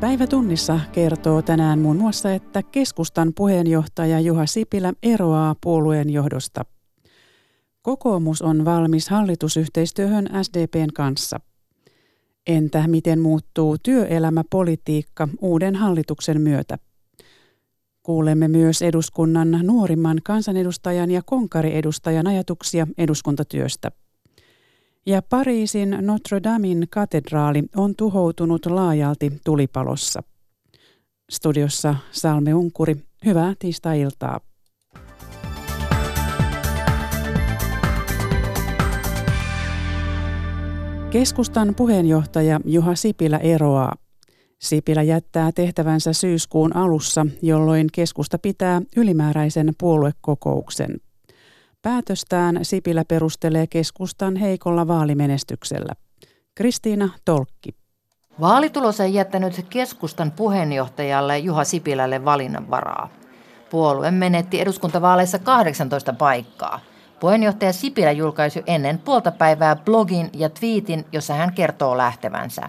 Päivä tunnissa kertoo tänään muun muassa, että keskustan puheenjohtaja Juha Sipilä eroaa puolueen johdosta. Kokoomus on valmis hallitusyhteistyöhön SDPn kanssa. Entä miten muuttuu työelämäpolitiikka uuden hallituksen myötä? Kuulemme myös eduskunnan nuorimman kansanedustajan ja konkariedustajan ajatuksia eduskuntatyöstä. Ja Pariisin Notre Damein katedraali on tuhoutunut laajalti tulipalossa. Studiossa Salme Unkuri, hyvää tiistai-iltaa. Keskustan puheenjohtaja Juha Sipilä eroaa. Sipilä jättää tehtävänsä syyskuun alussa, jolloin keskusta pitää ylimääräisen puoluekokouksen. Päätöstään Sipilä perustelee keskustan heikolla vaalimenestyksellä. Kristiina Tolkki. Vaalitulos ei jättänyt keskustan puheenjohtajalle Juha Sipilälle valinnanvaraa. Puolue menetti eduskuntavaaleissa 18 paikkaa. Puheenjohtaja Sipilä julkaisi ennen puolta päivää blogin ja twiitin, jossa hän kertoo lähtevänsä.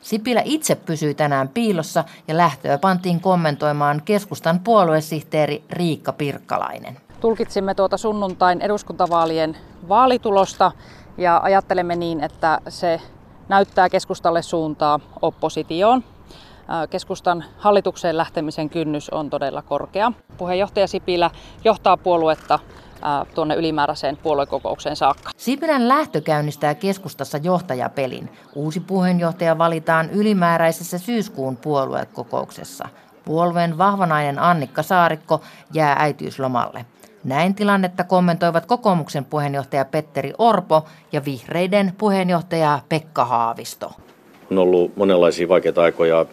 Sipilä itse pysyi tänään piilossa ja lähtöä pantiin kommentoimaan keskustan puoluesihteeri Riikka Pirkkalainen. Tulkitsimme tuota sunnuntain eduskuntavaalien vaalitulosta ja ajattelemme niin, että se näyttää keskustalle suuntaa oppositioon. Keskustan hallitukseen lähtemisen kynnys on todella korkea. Puheenjohtaja Sipilä johtaa puoluetta tuonne ylimääräiseen puoluekokoukseen saakka. Sipilän lähtö käynnistää keskustassa johtajapelin. Uusi puheenjohtaja valitaan ylimääräisessä syyskuun puoluekokouksessa. Puolueen vahvanainen Annikka Saarikko jää äitiyslomalle. Näin tilannetta kommentoivat kokoomuksen puheenjohtaja Petteri Orpo ja vihreiden puheenjohtaja Pekka Haavisto. On ollut monenlaisia vaikeita aikoja.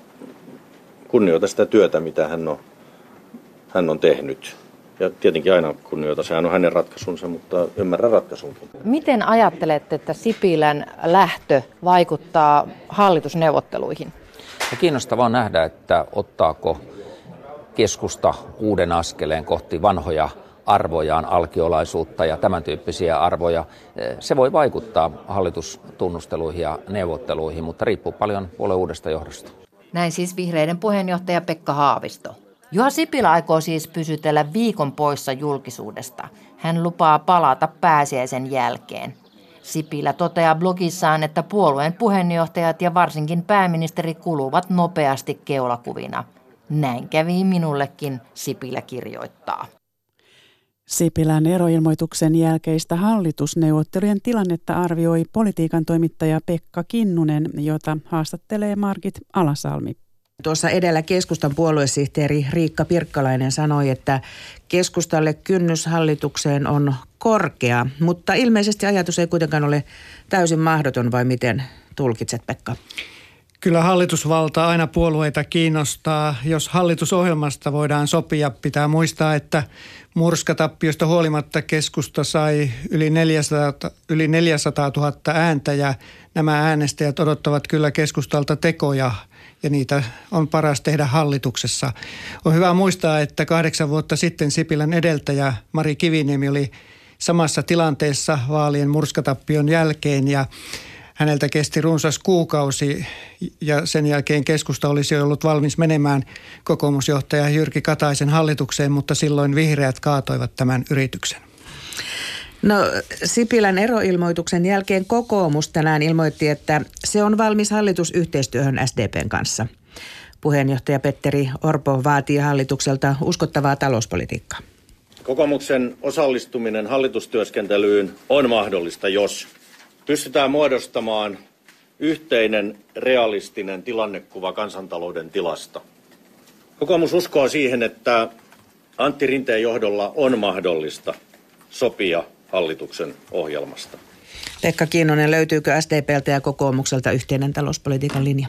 Kunnioita sitä työtä, mitä hän on, hän on tehnyt. Ja tietenkin aina kunnioita, sehän on hänen ratkaisunsa, mutta ymmärrän ratkaisunkin. Miten ajattelette, että Sipilän lähtö vaikuttaa hallitusneuvotteluihin? Ja kiinnostavaa on nähdä, että ottaako keskusta uuden askeleen kohti vanhoja arvojaan, alkiolaisuutta ja tämän tyyppisiä arvoja. Se voi vaikuttaa hallitustunnusteluihin ja neuvotteluihin, mutta riippuu paljon puolen uudesta johdosta. Näin siis vihreiden puheenjohtaja Pekka Haavisto. Juha Sipilä aikoo siis pysytellä viikon poissa julkisuudesta. Hän lupaa palata pääsiäisen jälkeen. Sipilä toteaa blogissaan, että puolueen puheenjohtajat ja varsinkin pääministeri kuluvat nopeasti keulakuvina. Näin kävi minullekin, Sipilä kirjoittaa. Sipilän eroilmoituksen jälkeistä hallitusneuvottelujen tilannetta arvioi politiikan toimittaja Pekka Kinnunen, jota haastattelee Margit Alasalmi. Tuossa edellä keskustan puoluesihteeri Riikka Pirkkalainen sanoi, että keskustalle kynnys hallitukseen on korkea, mutta ilmeisesti ajatus ei kuitenkaan ole täysin mahdoton vai miten tulkitset Pekka? Kyllä hallitusvalta aina puolueita kiinnostaa. Jos hallitusohjelmasta voidaan sopia, pitää muistaa, että murskatappiosta huolimatta keskusta sai yli 400, yli 400 000 ääntä ja nämä äänestäjät odottavat kyllä keskustalta tekoja ja niitä on paras tehdä hallituksessa. On hyvä muistaa, että kahdeksan vuotta sitten Sipilän edeltäjä Mari Kiviniemi oli samassa tilanteessa vaalien murskatappion jälkeen ja häneltä kesti runsas kuukausi ja sen jälkeen keskusta olisi ollut valmis menemään kokoomusjohtaja Jyrki Kataisen hallitukseen, mutta silloin vihreät kaatoivat tämän yrityksen. No Sipilän eroilmoituksen jälkeen kokoomus tänään ilmoitti, että se on valmis hallitusyhteistyöhön SDPn kanssa. Puheenjohtaja Petteri Orpo vaatii hallitukselta uskottavaa talouspolitiikkaa. Kokoomuksen osallistuminen hallitustyöskentelyyn on mahdollista, jos pystytään muodostamaan yhteinen realistinen tilannekuva kansantalouden tilasta. Kokoomus uskoo siihen, että Antti Rinteen johdolla on mahdollista sopia hallituksen ohjelmasta. Pekka Kiinnonen, löytyykö SDPltä ja kokoomukselta yhteinen talouspolitiikan linja?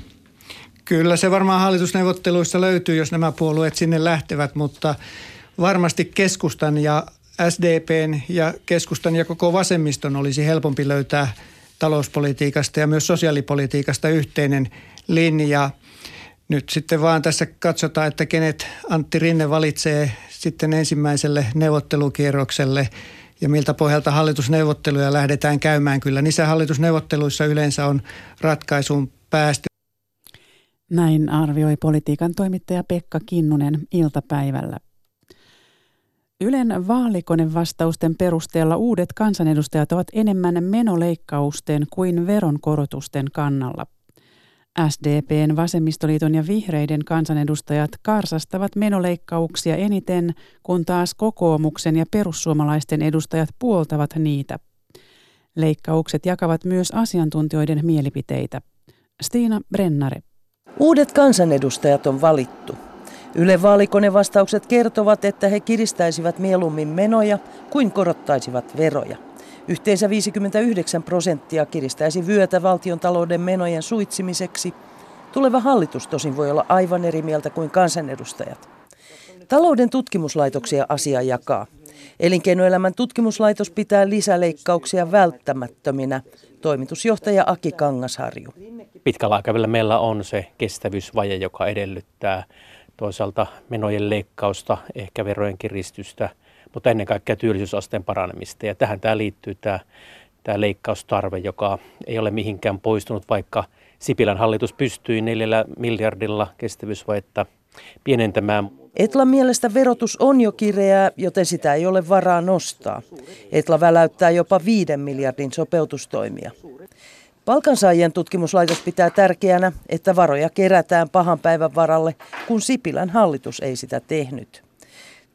Kyllä se varmaan hallitusneuvotteluissa löytyy, jos nämä puolueet sinne lähtevät, mutta varmasti keskustan ja SDPn ja keskustan ja koko vasemmiston olisi helpompi löytää talouspolitiikasta ja myös sosiaalipolitiikasta yhteinen linja. Nyt sitten vaan tässä katsotaan, että kenet Antti Rinne valitsee sitten ensimmäiselle neuvottelukierrokselle ja miltä pohjalta hallitusneuvotteluja lähdetään käymään. Kyllä niissä hallitusneuvotteluissa yleensä on ratkaisuun päästy. Näin arvioi politiikan toimittaja Pekka Kinnunen iltapäivällä. Ylen vaalikonevastausten perusteella uudet kansanedustajat ovat enemmän menoleikkausten kuin veronkorotusten kannalla. SDPn, Vasemmistoliiton ja Vihreiden kansanedustajat karsastavat menoleikkauksia eniten, kun taas kokoomuksen ja perussuomalaisten edustajat puoltavat niitä. Leikkaukset jakavat myös asiantuntijoiden mielipiteitä. Stiina Brennare. Uudet kansanedustajat on valittu. Yle vaalikonevastaukset kertovat, että he kiristäisivät mieluummin menoja kuin korottaisivat veroja. Yhteensä 59 prosenttia kiristäisi vyötä valtion talouden menojen suitsimiseksi. Tuleva hallitus tosin voi olla aivan eri mieltä kuin kansanedustajat. Talouden tutkimuslaitoksia asia jakaa. Elinkeinoelämän tutkimuslaitos pitää lisäleikkauksia välttämättöminä. Toimitusjohtaja Aki Kangasharju. Pitkällä aikavälillä meillä on se kestävyysvaje, joka edellyttää toisaalta menojen leikkausta, ehkä verojen kiristystä, mutta ennen kaikkea työllisyysasteen paranemista. Ja tähän tämä liittyy tämä, tämä leikkaustarve, joka ei ole mihinkään poistunut, vaikka Sipilän hallitus pystyi neljällä miljardilla kestävyysvajetta pienentämään. Etlan mielestä verotus on jo kireää, joten sitä ei ole varaa nostaa. Etla väläyttää jopa viiden miljardin sopeutustoimia. Palkansaajien tutkimuslaitos pitää tärkeänä, että varoja kerätään pahan päivän varalle, kun Sipilän hallitus ei sitä tehnyt.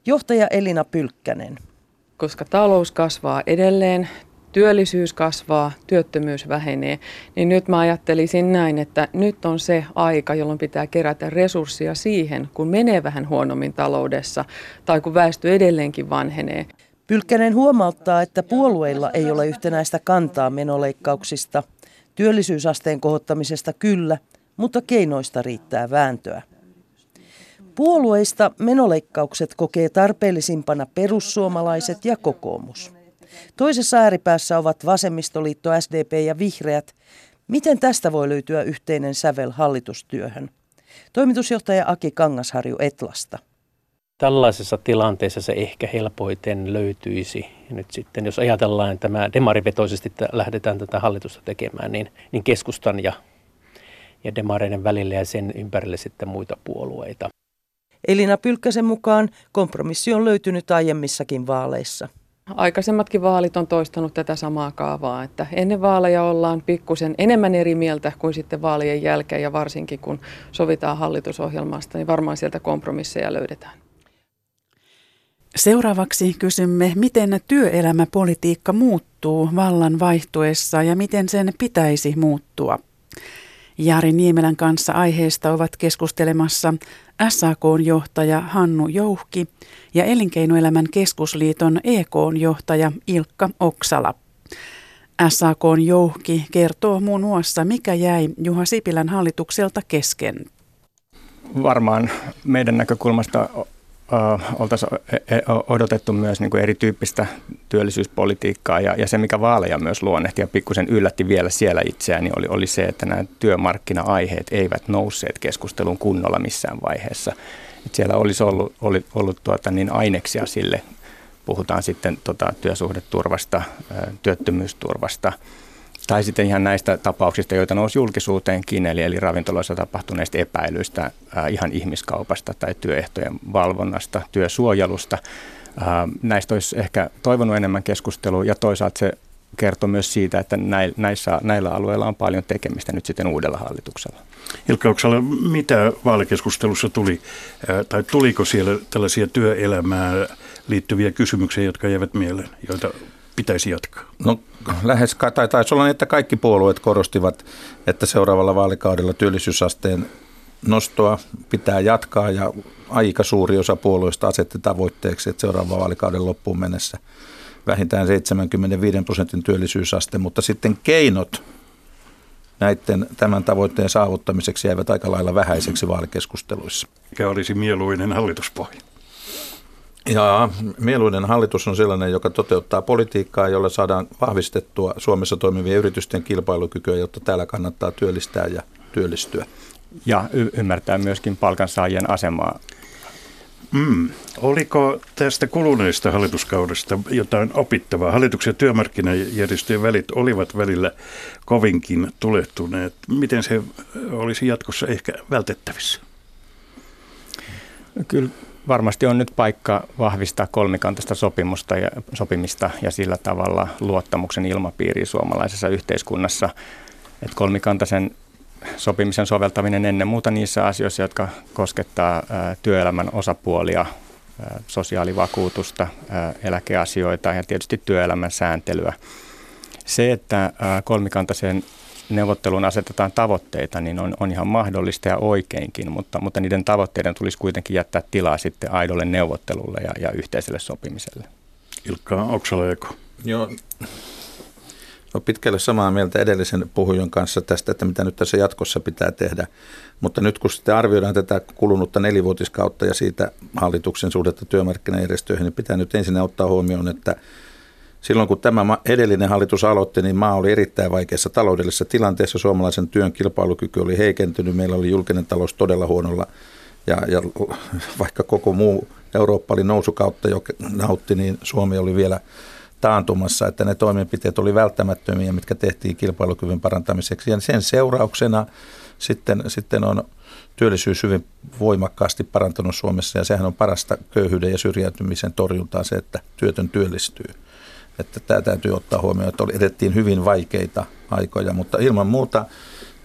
Johtaja Elina Pylkkänen. Koska talous kasvaa edelleen, työllisyys kasvaa, työttömyys vähenee, niin nyt mä ajattelisin näin, että nyt on se aika, jolloin pitää kerätä resursseja siihen, kun menee vähän huonommin taloudessa tai kun väestö edelleenkin vanhenee. Pylkkänen huomauttaa, että puolueilla ei ole yhtenäistä kantaa menoleikkauksista. Työllisyysasteen kohottamisesta kyllä, mutta keinoista riittää vääntöä. Puolueista menoleikkaukset kokee tarpeellisimpana perussuomalaiset ja kokoomus. Toisessa ääripäässä ovat vasemmistoliitto, SDP ja vihreät. Miten tästä voi löytyä yhteinen sävel hallitustyöhön? Toimitusjohtaja Aki Kangasharju Etlasta. Tällaisessa tilanteessa se ehkä helpoiten löytyisi. Ja nyt sitten, jos ajatellaan, että tämä demarivetoisesti lähdetään tätä hallitusta tekemään, niin, niin keskustan ja, ja demareiden välillä ja sen ympärille sitten muita puolueita. Elina Pylkkäsen mukaan kompromissi on löytynyt aiemmissakin vaaleissa. Aikaisemmatkin vaalit on toistanut tätä samaa kaavaa, että ennen vaaleja ollaan pikkusen enemmän eri mieltä kuin sitten vaalien jälkeen ja varsinkin kun sovitaan hallitusohjelmasta, niin varmaan sieltä kompromisseja löydetään. Seuraavaksi kysymme, miten työelämäpolitiikka muuttuu vallan vaihtuessa ja miten sen pitäisi muuttua. Jari Niemelän kanssa aiheesta ovat keskustelemassa SAK-johtaja Hannu Jouhki ja Elinkeinoelämän keskusliiton EK-johtaja Ilkka Oksala. SAK Jouhki kertoo muun muassa, mikä jäi Juha Sipilän hallitukselta kesken. Varmaan meidän näkökulmasta oltaisiin e, e, odotettu myös niin kuin erityyppistä työllisyyspolitiikkaa ja, ja se, mikä vaaleja myös luonnehti ja pikkusen yllätti vielä siellä itseään, niin oli, oli se, että nämä työmarkkina-aiheet eivät nousseet keskustelun kunnolla missään vaiheessa. Et siellä olisi ollut, oli, ollut tuota, niin aineksia sille, puhutaan sitten tota, työsuhdeturvasta, työttömyysturvasta – tai sitten ihan näistä tapauksista, joita nousi julkisuuteenkin, eli, eli ravintoloissa tapahtuneista epäilyistä ää, ihan ihmiskaupasta tai työehtojen valvonnasta, työsuojelusta. Ää, näistä olisi ehkä toivonut enemmän keskustelua ja toisaalta se kertoo myös siitä, että näissä, näillä alueilla on paljon tekemistä nyt sitten uudella hallituksella. Ilkka Oksala, mitä vaalikeskustelussa tuli, tai tuliko siellä tällaisia työelämään liittyviä kysymyksiä, jotka jäivät mieleen, joita pitäisi jatkaa? No lähes, tai taisi olla niin, että kaikki puolueet korostivat, että seuraavalla vaalikaudella työllisyysasteen nostoa pitää jatkaa ja aika suuri osa puolueista asetti tavoitteeksi, että seuraavan vaalikauden loppuun mennessä vähintään 75 prosentin työllisyysaste, mutta sitten keinot näiden tämän tavoitteen saavuttamiseksi jäivät aika lailla vähäiseksi vaalikeskusteluissa. Mikä olisi mieluinen hallituspohja? Ja mieluinen hallitus on sellainen, joka toteuttaa politiikkaa, jolla saadaan vahvistettua Suomessa toimivien yritysten kilpailukykyä, jotta täällä kannattaa työllistää ja työllistyä. Ja y- ymmärtää myöskin palkansaajien asemaa Mm. Oliko tästä kuluneesta hallituskaudesta jotain opittavaa? Hallituksen ja työmarkkinajärjestöjen välit olivat välillä kovinkin tulehtuneet. Miten se olisi jatkossa ehkä vältettävissä? Kyllä varmasti on nyt paikka vahvistaa kolmikantaista sopimusta ja, sopimista ja sillä tavalla luottamuksen ilmapiiri suomalaisessa yhteiskunnassa. Että kolmikantaisen sopimisen soveltaminen ennen muuta niissä asioissa, jotka koskettaa työelämän osapuolia, sosiaalivakuutusta, eläkeasioita ja tietysti työelämän sääntelyä. Se, että kolmikantaisen neuvotteluun asetetaan tavoitteita, niin on, on ihan mahdollista ja oikeinkin, mutta, mutta niiden tavoitteiden tulisi kuitenkin jättää tilaa sitten aidolle neuvottelulle ja, ja yhteiselle sopimiselle. Ilkka Oksalajako. Joo, olen pitkälle samaa mieltä edellisen puhujan kanssa tästä, että mitä nyt tässä jatkossa pitää tehdä. Mutta nyt kun sitten arvioidaan tätä kulunutta nelivuotiskautta ja siitä hallituksen suhdetta työmarkkinajärjestöihin, niin pitää nyt ensin ottaa huomioon, että silloin kun tämä edellinen hallitus aloitti, niin maa oli erittäin vaikeassa taloudellisessa tilanteessa. Suomalaisen työn kilpailukyky oli heikentynyt, meillä oli julkinen talous todella huonolla ja, ja vaikka koko muu Eurooppa oli nousukautta jo nautti, niin Suomi oli vielä taantumassa, että ne toimenpiteet oli välttämättömiä, mitkä tehtiin kilpailukyvyn parantamiseksi. Ja sen seurauksena sitten, sitten on työllisyys hyvin voimakkaasti parantunut Suomessa ja sehän on parasta köyhyyden ja syrjäytymisen torjuntaa se, että työtön työllistyy. Että tämä täytyy ottaa huomioon, että edettiin hyvin vaikeita aikoja, mutta ilman muuta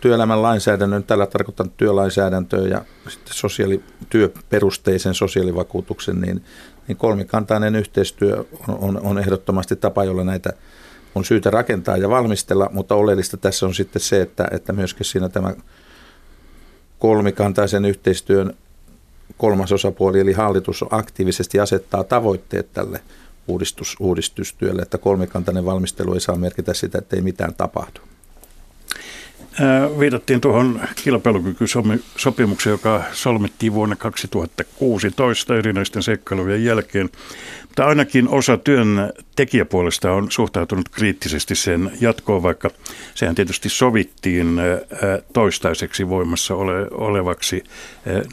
työelämän lainsäädännön, tällä tarkoitan työlainsäädäntöä ja sitten sosiaali, työperusteisen sosiaalivakuutuksen, niin niin kolmikantainen yhteistyö on, on, on ehdottomasti tapa, jolla näitä on syytä rakentaa ja valmistella, mutta oleellista tässä on sitten se, että, että myöskin siinä tämä kolmikantaisen yhteistyön kolmas osapuoli, eli hallitus aktiivisesti asettaa tavoitteet tälle uudistus, uudistustyölle, että kolmikantainen valmistelu ei saa merkitä sitä, että ei mitään tapahdu. Viitattiin tuohon kilpailukykysopimukseen, joka solmittiin vuonna 2016 erinäisten seikkailujen jälkeen. Mutta ainakin osa työn tekijäpuolesta on suhtautunut kriittisesti sen jatkoon, vaikka sehän tietysti sovittiin toistaiseksi voimassa ole, olevaksi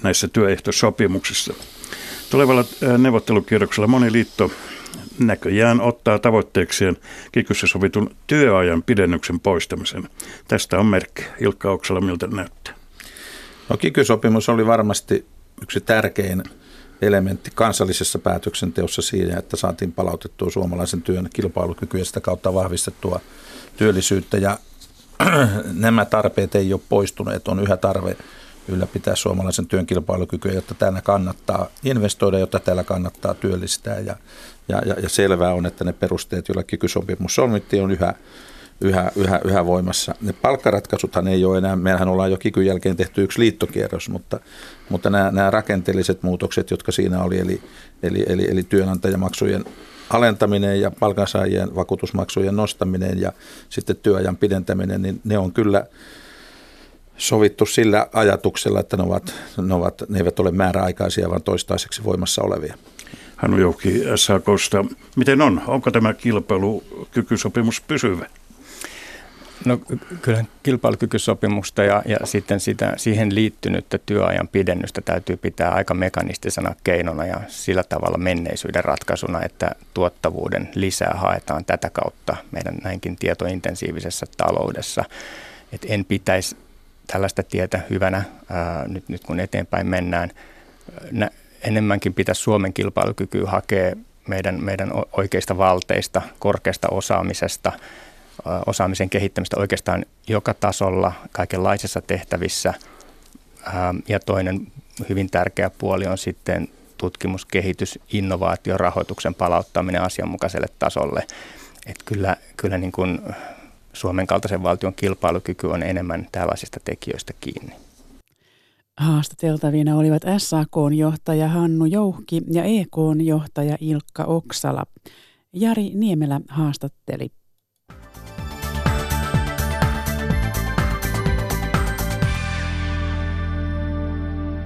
näissä työehtosopimuksissa. Tulevalla neuvottelukierroksella moni liitto näköjään ottaa tavoitteekseen kikyssä sovitun työajan pidennyksen poistamisen. Tästä on merkki. Ilkka Oksala, miltä näyttää? No kikysopimus oli varmasti yksi tärkein elementti kansallisessa päätöksenteossa siinä, että saatiin palautettua suomalaisen työn kilpailukykyä ja sitä kautta vahvistettua työllisyyttä. Ja nämä tarpeet ei ole poistuneet, on yhä tarve ylläpitää suomalaisen työn kilpailukykyä, jotta täällä kannattaa investoida, jotta täällä kannattaa työllistää. Ja, ja, ja, selvää on, että ne perusteet, joilla kikysopimus solmittiin, on yhä, yhä, yhä, yhä voimassa. Ne palkkaratkaisuthan ei ole enää, meillähän ollaan jo kikyn jälkeen tehty yksi liittokierros, mutta, mutta nämä, nämä rakenteelliset muutokset, jotka siinä oli, eli, eli, eli, eli työnantajamaksujen alentaminen ja palkansaajien vakuutusmaksujen nostaminen ja sitten työajan pidentäminen, niin ne on kyllä sovittu sillä ajatuksella, että ne, ovat, ne, ovat, ne eivät ole määräaikaisia, vaan toistaiseksi voimassa olevia. Hannu Joukki SAKsta. Miten on? Onko tämä kilpailukykysopimus pysyvä? No kyllä kilpailukykysopimusta ja, ja sitten sitä, siihen liittynyttä työajan pidennystä täytyy pitää aika mekanistisena keinona ja sillä tavalla menneisyyden ratkaisuna, että tuottavuuden lisää haetaan tätä kautta meidän näinkin tietointensiivisessä taloudessa. Et en pitäisi tällaista tietä hyvänä ää, nyt, nyt kun eteenpäin mennään. Nä, enemmänkin pitäisi Suomen kilpailukykyä hakea meidän, meidän oikeista valteista, korkeasta osaamisesta, osaamisen kehittämistä oikeastaan joka tasolla, kaikenlaisissa tehtävissä. Ja toinen hyvin tärkeä puoli on sitten tutkimus, kehitys, innovaatio, rahoituksen palauttaminen asianmukaiselle tasolle. Että kyllä, kyllä niin kuin Suomen kaltaisen valtion kilpailukyky on enemmän tällaisista tekijöistä kiinni. Haastateltavina olivat SAK-johtaja Hannu Jouhki ja EK-johtaja Ilkka Oksala. Jari Niemelä haastatteli.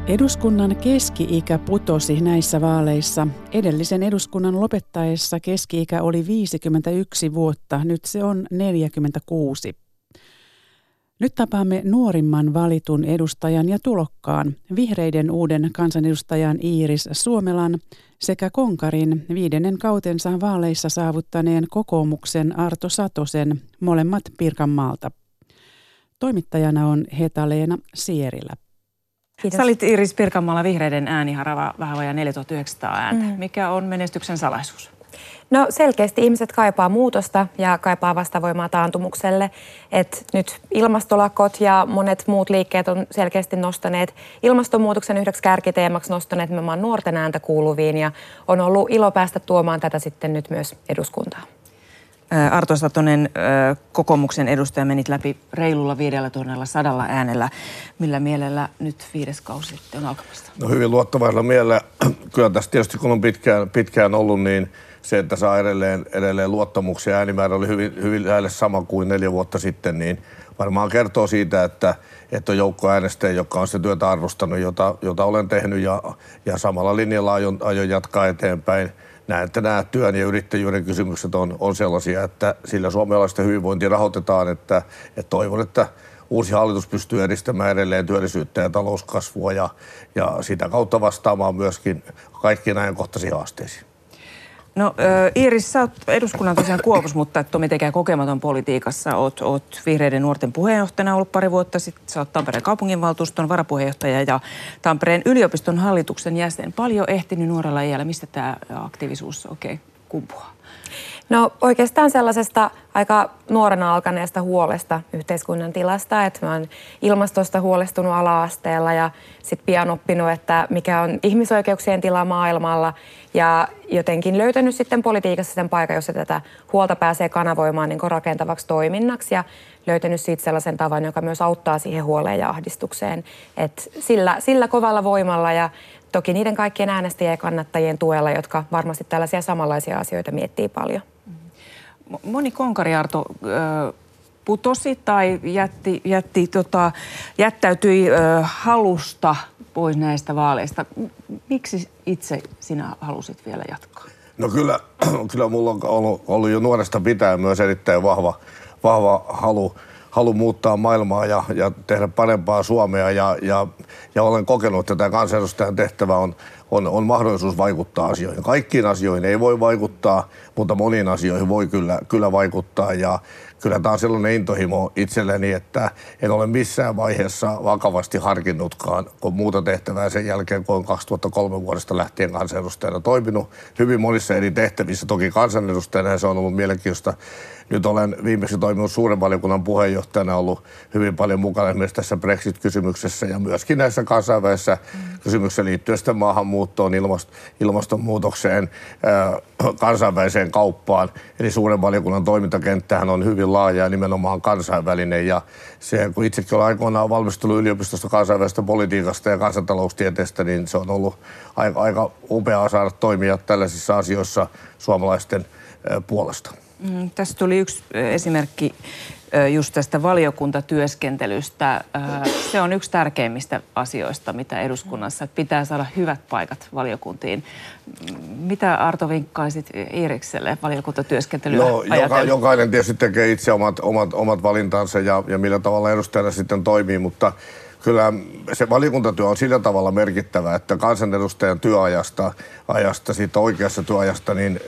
Eduskunnan keski-ikä putosi näissä vaaleissa. Edellisen eduskunnan lopettaessa keski-ikä oli 51 vuotta, nyt se on 46. Nyt tapaamme nuorimman valitun edustajan ja tulokkaan, vihreiden uuden kansanedustajan Iiris Suomelan sekä Konkarin viidennen kautensa vaaleissa saavuttaneen kokoomuksen Arto Satosen, molemmat Pirkanmaalta. Toimittajana on Heta-Leena Sierilä. Kiitos. Sä olit Iris Pirkanmaalla vihreiden ääniharava vähän vajaa 4900 ääntä. Mm. Mikä on menestyksen salaisuus? No selkeästi ihmiset kaipaa muutosta ja kaipaa vastavoimaa taantumukselle. Et nyt ilmastolakot ja monet muut liikkeet on selkeästi nostaneet ilmastonmuutoksen yhdeksi kärkiteemaksi nostaneet nimenomaan nuorten ääntä kuuluviin ja on ollut ilo päästä tuomaan tätä sitten nyt myös eduskuntaan. Arto Satonen, kokoomuksen edustaja, menit läpi reilulla viidellä tuhannella sadalla äänellä. Millä mielellä nyt viides kausi sitten on alkamassa? No hyvin luottavaisella mielellä. Kyllä tässä tietysti kun on pitkään, pitkään ollut, niin se, että saa edelleen, edelleen luottamuksia. Äänimäärä oli hyvin, hyvin lähelle sama kuin neljä vuotta sitten, niin varmaan kertoo siitä, että, että on joukko äänestäjiä, joka on sitä työtä arvostanut, jota, jota olen tehnyt ja, ja samalla linjalla aion, aion jatkaa eteenpäin. Näen, että nämä työn ja yrittäjyyden kysymykset on, on sellaisia, että sillä suomalaisten hyvinvointi rahoitetaan, että, että toivon, että uusi hallitus pystyy edistämään edelleen työllisyyttä ja talouskasvua ja, ja sitä kautta vastaamaan myöskin kaikkiin ajankohtaisiin haasteisiin. No Iiris, sä oot eduskunnan tosiaan kuopus, mutta et ole mitenkään kokematon politiikassa. Oot, oot vihreiden nuorten puheenjohtajana ollut pari vuotta sitten. Sä oot Tampereen kaupunginvaltuuston varapuheenjohtaja ja Tampereen yliopiston hallituksen jäsen. Paljon ehtinyt nuorella iällä. Mistä tämä aktiivisuus oikein okay, kumpuaa? No oikeastaan sellaisesta aika nuorena alkaneesta huolesta yhteiskunnan tilasta, että mä oon ilmastosta huolestunut ala-asteella ja sitten pian oppinut, että mikä on ihmisoikeuksien tila maailmalla ja jotenkin löytänyt sitten politiikassa sen paikan, jossa tätä huolta pääsee kanavoimaan niin rakentavaksi toiminnaksi ja löytänyt siitä sellaisen tavan, joka myös auttaa siihen huoleen ja ahdistukseen. Et sillä, sillä kovalla voimalla ja toki niiden kaikkien äänestäjien ja kannattajien tuella, jotka varmasti tällaisia samanlaisia asioita miettii paljon. Moni konkariarto putosi tai jätti, jätti, tota, jättäytyi ö, halusta pois näistä vaaleista. Miksi itse sinä halusit vielä jatkaa? No kyllä, kyllä mulla on ollut, ollut jo nuoresta pitäen myös erittäin vahva, vahva halu, halu muuttaa maailmaa ja, ja tehdä parempaa Suomea. Ja, ja, ja olen kokenut, että tämä kansanedustajan tehtävä on, on, on mahdollisuus vaikuttaa asioihin. Kaikkiin asioihin ei voi vaikuttaa, mutta moniin asioihin voi kyllä, kyllä vaikuttaa. Ja, kyllä tämä on sellainen intohimo itselleni, että en ole missään vaiheessa vakavasti harkinnutkaan, kun muuta tehtävää sen jälkeen, kun olen 2003 vuodesta lähtien kansanedustajana toiminut hyvin monissa eri tehtävissä. Toki kansanedustajana ja se on ollut mielenkiintoista nyt olen viimeksi toiminut suuren valiokunnan puheenjohtajana ollut hyvin paljon mukana esimerkiksi tässä Brexit-kysymyksessä ja myöskin näissä kansainvälisissä mm. kysymyksissä liittyen sitten maahanmuuttoon, ilmast- ilmastonmuutokseen, kansainväliseen kauppaan. Eli suuren valiokunnan toimintakenttähän on hyvin laaja ja nimenomaan kansainvälinen. Ja se, kun itsekin olen aikoinaan valmistunut yliopistosta kansainvälisestä politiikasta ja kansantaloustieteestä, niin se on ollut aika, aika upeaa saada toimia tällaisissa asioissa suomalaisten puolesta. Mm, tässä tuli yksi esimerkki just tästä valiokuntatyöskentelystä. Se on yksi tärkeimmistä asioista, mitä eduskunnassa, että pitää saada hyvät paikat valiokuntiin. Mitä Arto vinkkaisit Iirikselle valiokuntatyöskentelyä no, joka, jokainen tietysti tekee itse omat, omat, omat valintansa ja, ja millä tavalla edustajana sitten toimii, mutta kyllä se valiokuntatyö on sillä tavalla merkittävä, että kansanedustajan työajasta, ajasta, siitä oikeassa työajasta, niin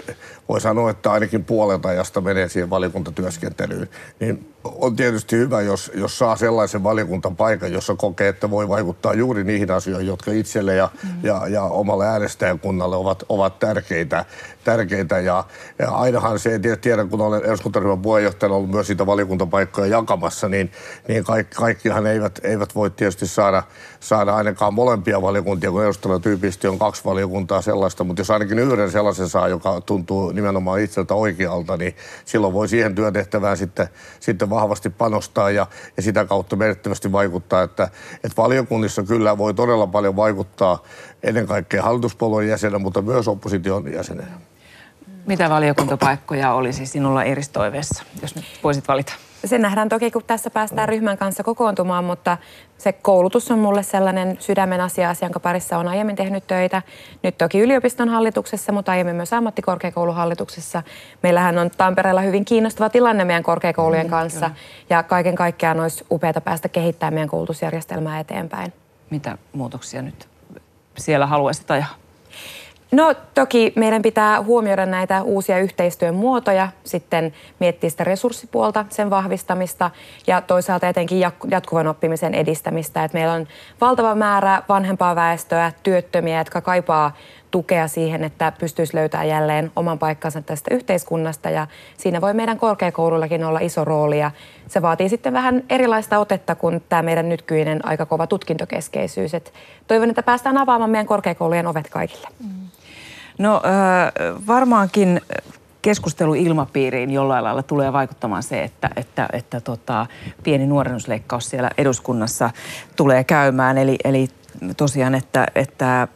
voi sanoa, että ainakin puolet ajasta menee siihen valiokuntatyöskentelyyn. Niin on tietysti hyvä, jos, jos saa sellaisen valiokuntapaikan, jossa kokee, että voi vaikuttaa juuri niihin asioihin, jotka itselle ja, mm. ja, ja omalle äänestäjäkunnalle ovat, ovat tärkeitä. tärkeitä. Ja, ja ainahan se, tiedä, kun olen eduskuntaryhmän puheenjohtajana ollut myös sitä valiokuntapaikkoja jakamassa, niin, niin kaikki, kaikkihan eivät, eivät voi tietysti saada, saada ainakaan molempia valiokuntia, kun edustajalla tyypillisesti on kaksi valiokuntaa sellaista, mutta jos ainakin yhden sellaisen saa, joka tuntuu nimenomaan itseltä oikealta, niin silloin voi siihen työtehtävään sitten, sitten vahvasti panostaa ja, ja sitä kautta merkittävästi vaikuttaa, että, että valiokunnissa kyllä voi todella paljon vaikuttaa ennen kaikkea hallituspuolueen jäsenä, mutta myös opposition jäsenenä. Mitä valiokuntapaikkoja olisi sinulla eri toiveessa, jos nyt voisit valita? se nähdään toki, kun tässä päästään ryhmän kanssa kokoontumaan, mutta se koulutus on mulle sellainen sydämen asia, jonka parissa on aiemmin tehnyt töitä. Nyt toki yliopiston hallituksessa, mutta aiemmin myös ammattikorkeakoulun hallituksessa. Meillähän on Tampereella hyvin kiinnostava tilanne meidän korkeakoulujen mm, kanssa. Kyllä. Ja kaiken kaikkiaan olisi upeata päästä kehittämään meidän koulutusjärjestelmää eteenpäin. Mitä muutoksia nyt siellä haluaisit ajaa? No toki meidän pitää huomioida näitä uusia yhteistyön muotoja, sitten miettiä sitä resurssipuolta, sen vahvistamista ja toisaalta etenkin jatkuvan oppimisen edistämistä. Et meillä on valtava määrä vanhempaa väestöä, työttömiä, jotka kaipaa tukea siihen, että pystyisi löytämään jälleen oman paikkansa tästä yhteiskunnasta ja siinä voi meidän korkeakoulullakin olla iso rooli ja se vaatii sitten vähän erilaista otetta kuin tämä meidän nykyinen aika kova tutkintokeskeisyys. Et toivon, että päästään avaamaan meidän korkeakoulujen ovet kaikille. Mm. No varmaankin keskusteluilmapiiriin jollain lailla tulee vaikuttamaan se, että, että, että tota, pieni nuorennusleikkaus siellä eduskunnassa tulee käymään. Eli, eli tosiaan, että, että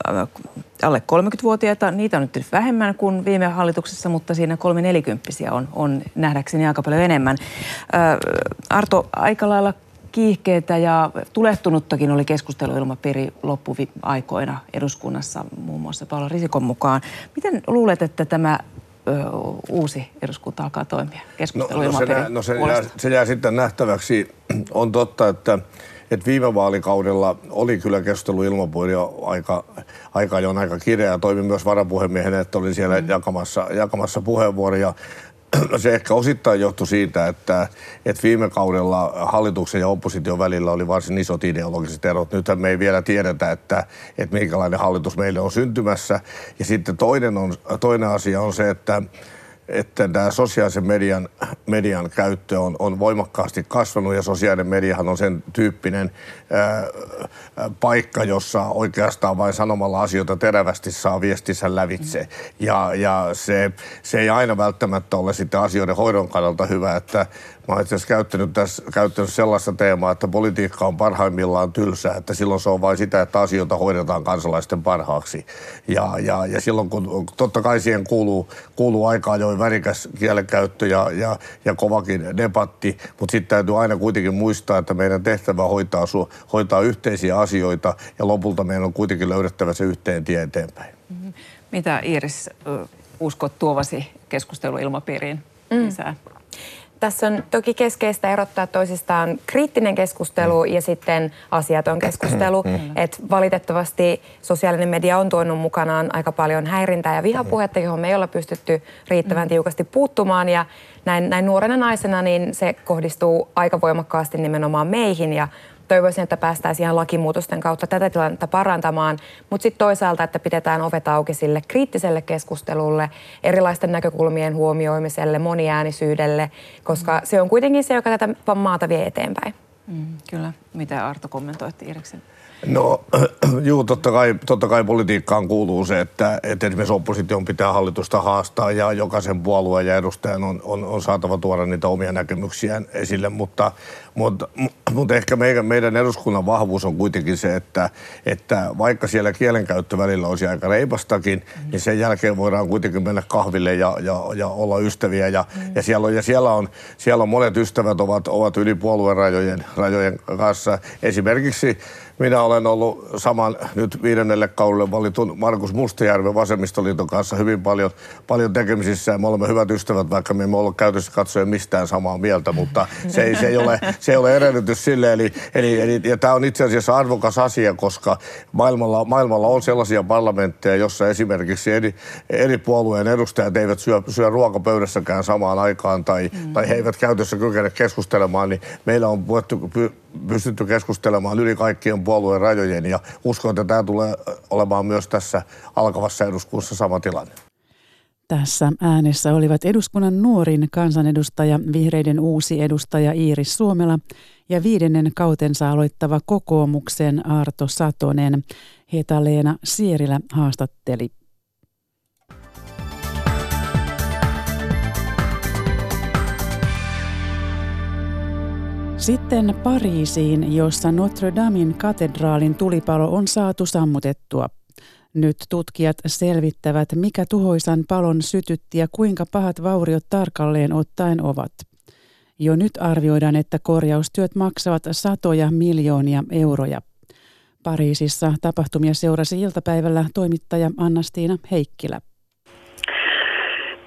alle 30-vuotiaita, niitä on nyt vähemmän kuin viime hallituksessa, mutta siinä 340 on, on nähdäkseni aika paljon enemmän. Arto, aika lailla kiihkeitä ja tulehtunuttakin oli keskusteluilmapiiri loppuaikoina eduskunnassa, muun muassa Paula Risikon mukaan. Miten luulet, että tämä ö, uusi eduskunta alkaa toimia keskusteluilmapiiri no, no, se, no se, jää, se jää sitten nähtäväksi. On totta, että että viime vaalikaudella oli kyllä keskusteluilmapiiri jo aika, aika jo aika kireä. Toimin myös varapuhemiehenä, että olin siellä mm. jakamassa, jakamassa puheenvuoroja. se ehkä osittain johtui siitä, että, että viime kaudella hallituksen ja opposition välillä oli varsin isot ideologiset erot. Nythän me ei vielä tiedetä, että, että minkälainen hallitus meille on syntymässä. Ja sitten toinen, on, toinen asia on se, että että tämä sosiaalisen median, median käyttö on, on voimakkaasti kasvanut ja sosiaalinen mediahan on sen tyyppinen ää, paikka, jossa oikeastaan vain sanomalla asioita terävästi saa viestinsä lävitse. Ja, ja se, se ei aina välttämättä ole sitten asioiden hoidon kannalta hyvä, että Mä olen itse asiassa käyttänyt, tässä, käyttänyt sellaista teemaa, että politiikka on parhaimmillaan tylsää, että silloin se on vain sitä, että asioita hoidetaan kansalaisten parhaaksi. Ja, ja, ja silloin kun totta kai siihen kuuluu, kuuluu aikaa jo värikäs kielenkäyttö ja, ja, ja kovakin debatti, mutta sitten täytyy aina kuitenkin muistaa, että meidän tehtävä hoitaa, hoitaa yhteisiä asioita ja lopulta meidän on kuitenkin löydettävä se yhteen tie eteenpäin. Mitä Iiris uskot tuovasi keskusteluilmapiiriin lisää? Mm. Tässä on toki keskeistä erottaa toisistaan kriittinen keskustelu ja sitten asiaton keskustelu. Mm. Et valitettavasti sosiaalinen media on tuonut mukanaan aika paljon häirintää ja vihapuhetta, johon me ei olla pystytty riittävän mm. tiukasti puuttumaan. Ja näin, näin nuorena naisena niin se kohdistuu aika voimakkaasti nimenomaan meihin ja toivoisin, että päästäisiin ihan lakimuutosten kautta tätä tilannetta parantamaan, mutta sitten toisaalta, että pidetään ovet auki sille kriittiselle keskustelulle, erilaisten näkökulmien huomioimiselle, moniäänisyydelle, koska se on kuitenkin se, joka tätä maata vie eteenpäin. Mm, kyllä. Mitä Arto kommentoitti Iriksen? No juu, totta kai, totta kai politiikkaan kuuluu se, että, että esimerkiksi opposition pitää hallitusta haastaa ja jokaisen puolueen ja edustajan on, on, on saatava tuoda niitä omia näkemyksiään esille, mutta, mutta, mutta ehkä meidän, meidän eduskunnan vahvuus on kuitenkin se, että, että vaikka siellä kielenkäyttö välillä olisi aika reipastakin, mm. niin sen jälkeen voidaan kuitenkin mennä kahville ja, ja, ja olla ystäviä ja, mm. ja, siellä, on, ja siellä, on, siellä on monet ystävät ovat, ovat yli puolueen rajojen, rajojen kanssa. Esimerkiksi minä olen ollut saman nyt viidennelle kaudelle valitun Markus Mustajärven vasemmistoliiton kanssa hyvin paljon, paljon tekemisissä. Me olemme hyvät ystävät, vaikka me emme ole käytössä katsoen mistään samaa mieltä, mutta se ei, se ei, ole, se ei ole edellytys sille. Eli, eli, eli, ja tämä on itse asiassa arvokas asia, koska maailmalla, maailmalla on sellaisia parlamentteja, jossa esimerkiksi eri, eri puolueen edustajat eivät syö, syö ruokapöydässäkään samaan aikaan tai, mm. tai he eivät käytössä kykene keskustelemaan, niin meillä on pystytty keskustelemaan yli kaikkien puolueen rajojen ja uskon, että tämä tulee olemaan myös tässä alkavassa eduskunnassa sama tilanne. Tässä äänessä olivat eduskunnan nuorin kansanedustaja, vihreiden uusi edustaja Iiris Suomela ja viidennen kautensa aloittava kokoomuksen Arto Satonen. Heta-Leena Sierilä haastatteli. Sitten Pariisiin, jossa Notre Damen katedraalin tulipalo on saatu sammutettua. Nyt tutkijat selvittävät, mikä tuhoisan palon sytytti ja kuinka pahat vauriot tarkalleen ottaen ovat. Jo nyt arvioidaan, että korjaustyöt maksavat satoja miljoonia euroja. Pariisissa tapahtumia seurasi iltapäivällä toimittaja Anna-Stiina Heikkilä.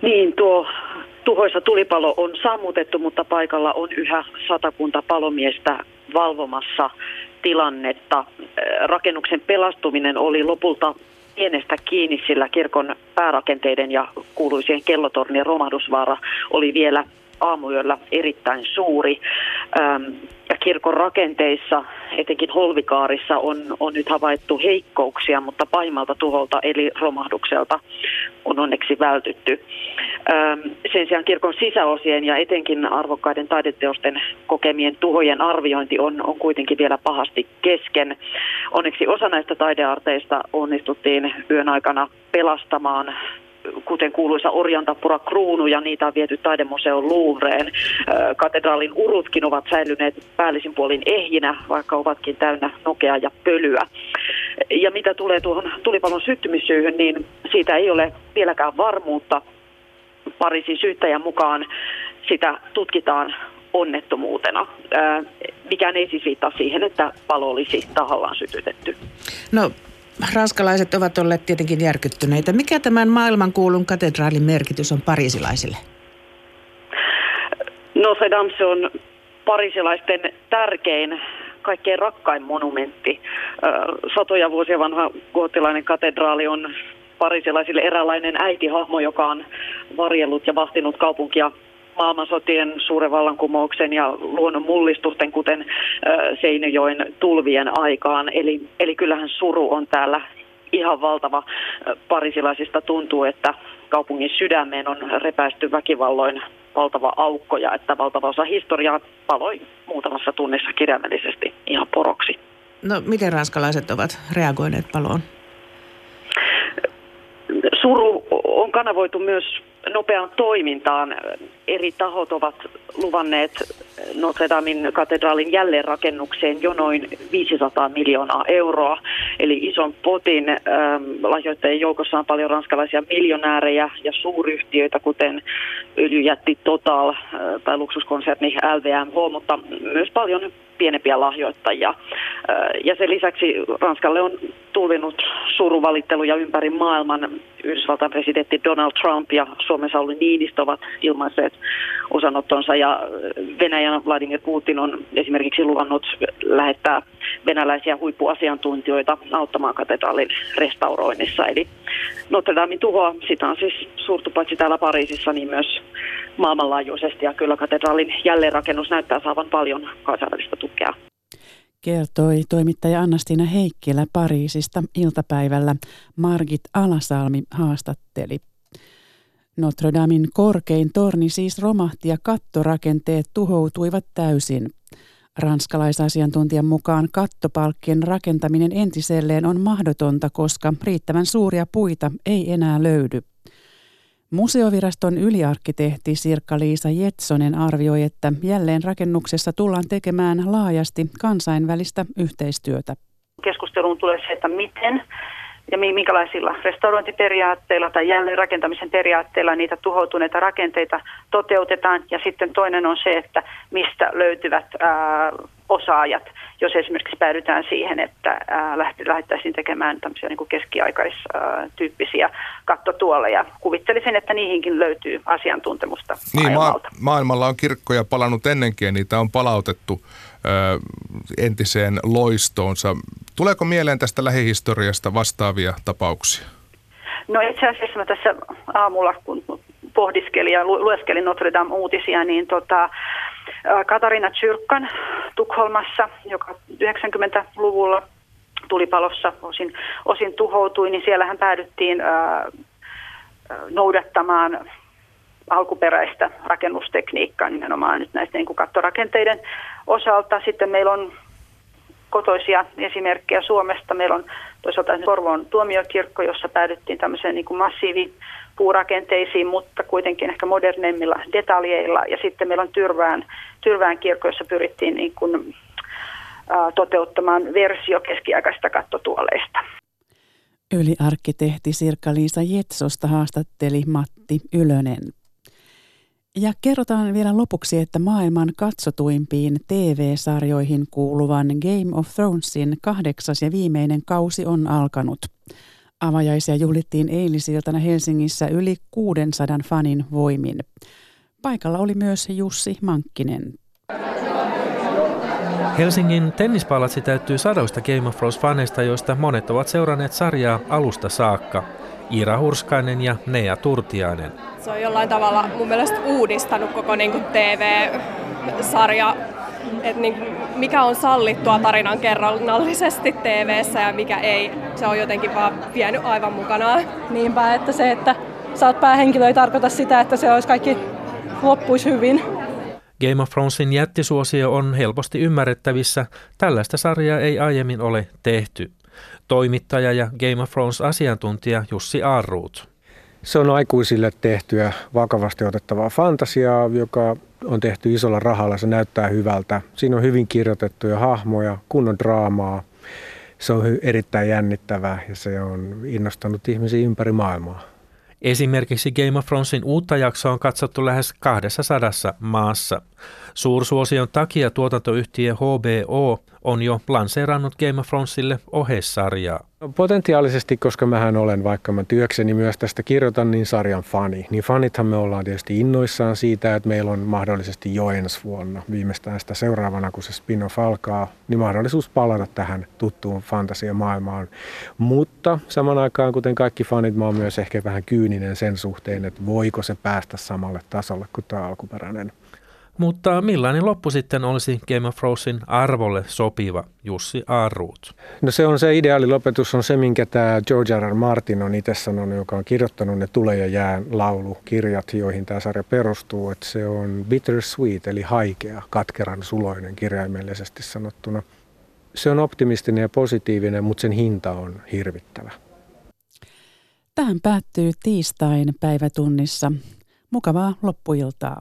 Niin, tuo tuhoisa tulipalo on sammutettu, mutta paikalla on yhä satakunta palomiestä valvomassa tilannetta. Rakennuksen pelastuminen oli lopulta pienestä kiinni, sillä kirkon päärakenteiden ja kuuluisien kellotornien romahdusvaara oli vielä aamuyöllä erittäin suuri. Ja kirkon rakenteissa, etenkin Holvikaarissa, on, on nyt havaittu heikkouksia, mutta pahimmalta tuholta eli romahdukselta on onneksi vältytty. Sen sijaan kirkon sisäosien ja etenkin arvokkaiden taideteosten kokemien tuhojen arviointi on, on kuitenkin vielä pahasti kesken. Onneksi osa näistä taidearteista onnistuttiin yön aikana pelastamaan kuten kuuluisa orjantapura kruunu ja niitä on viety taidemuseon Louvreen. Katedraalin urutkin ovat säilyneet päällisin puolin ehjinä, vaikka ovatkin täynnä nokea ja pölyä. Ja mitä tulee tuohon tulipalon syttymissyyhyn, niin siitä ei ole vieläkään varmuutta. Pariisin syyttäjän mukaan sitä tutkitaan onnettomuutena. Mikään ei siis viittaa siihen, että palo olisi tahallaan sytytetty. No ranskalaiset ovat olleet tietenkin järkyttyneitä. Mikä tämän maailmankuulun katedraalin merkitys on parisilaisille? Notre Dame se on parisilaisten tärkein, kaikkein rakkain monumentti. Satoja vuosia vanha goottilainen katedraali on parisilaisille eräänlainen äitihahmo, joka on varjellut ja vahtinut kaupunkia maailmansotien suuren vallankumouksen ja luonnon mullistusten, kuten Seinäjoen tulvien aikaan. Eli, eli kyllähän suru on täällä ihan valtava. Parisilaisista tuntuu, että kaupungin sydämeen on repäisty väkivalloin valtava aukko ja että valtava osa historiaa paloi muutamassa tunnissa kirjaimellisesti ihan poroksi. No miten ranskalaiset ovat reagoineet paloon? Suru on kanavoitu myös nopeaan toimintaan. Eri tahot ovat luvanneet Notre Damein katedraalin jälleenrakennukseen jo noin 500 miljoonaa euroa, eli ison potin. Ähm, lahjoittajien joukossa on paljon ranskalaisia miljonäärejä ja suuryhtiöitä, kuten öljyjätti Total äh, tai luksuskonserni LVMH, mutta myös paljon pienempiä lahjoittajia. Ja sen lisäksi Ranskalle on tulvinut suruvalitteluja ympäri maailman. Yhdysvaltain presidentti Donald Trump ja Suomen Sauli Niinistö ovat ilmaisseet osanottonsa ja Venäjän Vladimir Putin on esimerkiksi luvannut lähettää venäläisiä huippuasiantuntijoita auttamaan katedraalin restauroinnissa. Eli Notre Damein tuhoa, sitä on siis suurtu paitsi täällä Pariisissa, niin myös maailmanlaajuisesti. Ja kyllä katedraalin jälleenrakennus näyttää saavan paljon kansainvälistä tukea kertoi toimittaja Annastina Heikkilä Pariisista iltapäivällä. Margit Alasalmi haastatteli. Notre Damin korkein torni siis romahti ja kattorakenteet tuhoutuivat täysin. Ranskalaisasiantuntijan mukaan kattopalkkien rakentaminen entiselleen on mahdotonta, koska riittävän suuria puita ei enää löydy. Museoviraston yliarkkitehti Sirkka-Liisa Jetsonen arvioi, että jälleen rakennuksessa tullaan tekemään laajasti kansainvälistä yhteistyötä. Keskusteluun tulee se, että miten ja minkälaisilla restaurointiperiaatteilla tai jälleenrakentamisen periaatteilla niitä tuhoutuneita rakenteita toteutetaan. Ja sitten toinen on se, että mistä löytyvät ää, osaajat, jos esimerkiksi päädytään siihen, että lähdettäisiin tekemään tämmöisiä niin keskiaikaistyyppisiä kattotuoleja. Kuvittelisin, että niihinkin löytyy asiantuntemusta niin, ma- maailmalla on kirkkoja palannut ennenkin ja niitä on palautettu ö, entiseen loistoonsa. Tuleeko mieleen tästä lähihistoriasta vastaavia tapauksia? No itse asiassa mä tässä aamulla, kun pohdiskelin ja lueskelin Notre Dame-uutisia, niin tota, Katarina Tsyrkkan Tukholmassa, joka 90-luvulla tulipalossa osin, osin tuhoutui, niin siellähän päädyttiin ää, noudattamaan alkuperäistä rakennustekniikkaa nimenomaan nyt näistä niin kattorakenteiden osalta. Sitten meillä on kotoisia esimerkkejä Suomesta. Meillä on toisaalta Korvoon tuomiokirkko, jossa päädyttiin tämmöiseen niin massiivipuurakenteisiin, mutta kuitenkin ehkä moderneimmilla detaljeilla. Ja sitten meillä on Tyrvään, Tyrvään kirkko, jossa pyrittiin niin kuin, ä, toteuttamaan versio keskiaikaisista kattotuoleista. Yliarkkitehti Sirkka-Liisa Jetsosta haastatteli Matti Ylönen. Ja kerrotaan vielä lopuksi, että maailman katsotuimpiin TV-sarjoihin kuuluvan Game of Thronesin kahdeksas ja viimeinen kausi on alkanut. Avajaisia juhlittiin eilisiltana Helsingissä yli 600 fanin voimin. Paikalla oli myös Jussi Mankkinen. Helsingin tennispalatsi täyttyy sadoista Game of Thrones-faneista, joista monet ovat seuranneet sarjaa alusta saakka. Iira Hurskainen ja Nea Turtiainen. Se on jollain tavalla mun mielestä uudistanut koko niin kuin TV-sarja, että niin, mikä on sallittua tarinan kerronnallisesti tv ja mikä ei. Se on jotenkin vaan vienyt aivan mukanaan. Niinpä, että se, että sä oot päähenkilö ei tarkoita sitä, että se olisi kaikki loppuisi hyvin. Game of Thronesin jättisuosio on helposti ymmärrettävissä. Tällaista sarjaa ei aiemmin ole tehty. Toimittaja ja Game of Thrones asiantuntija Jussi Arruut. Se on aikuisille tehtyä vakavasti otettavaa fantasiaa, joka on tehty isolla rahalla. Se näyttää hyvältä. Siinä on hyvin kirjoitettuja hahmoja, kunnon draamaa. Se on erittäin jännittävää ja se on innostanut ihmisiä ympäri maailmaa. Esimerkiksi Game of Thronesin uutta jaksoa on katsottu lähes 200 maassa. Suursuosion takia tuotantoyhtiö HBO on jo lanseerannut Game of Thronesille ohessarjaa. Potentiaalisesti, koska mähän olen, vaikka mä työkseni myös tästä kirjoitan, niin sarjan fani. Niin fanithan me ollaan tietysti innoissaan siitä, että meillä on mahdollisesti jo ensi vuonna, viimeistään sitä seuraavana, kun se spin-off alkaa, niin mahdollisuus palata tähän tuttuun fantasiamaailmaan. Mutta saman aikaan, kuten kaikki fanit, mä oon myös ehkä vähän kyyninen sen suhteen, että voiko se päästä samalle tasolle kuin tämä alkuperäinen mutta millainen loppu sitten olisi Game of Thronesin arvolle sopiva Jussi Arruut? No se on se ideaali lopetus, on se minkä tämä George R. R. Martin on itse sanonut, joka on kirjoittanut ne Tule ja jään laulukirjat, joihin tämä sarja perustuu. Että se on bittersweet eli haikea, katkeran suloinen kirjaimellisesti sanottuna. Se on optimistinen ja positiivinen, mutta sen hinta on hirvittävä. Tähän päättyy tiistain päivätunnissa. Mukavaa loppuiltaa.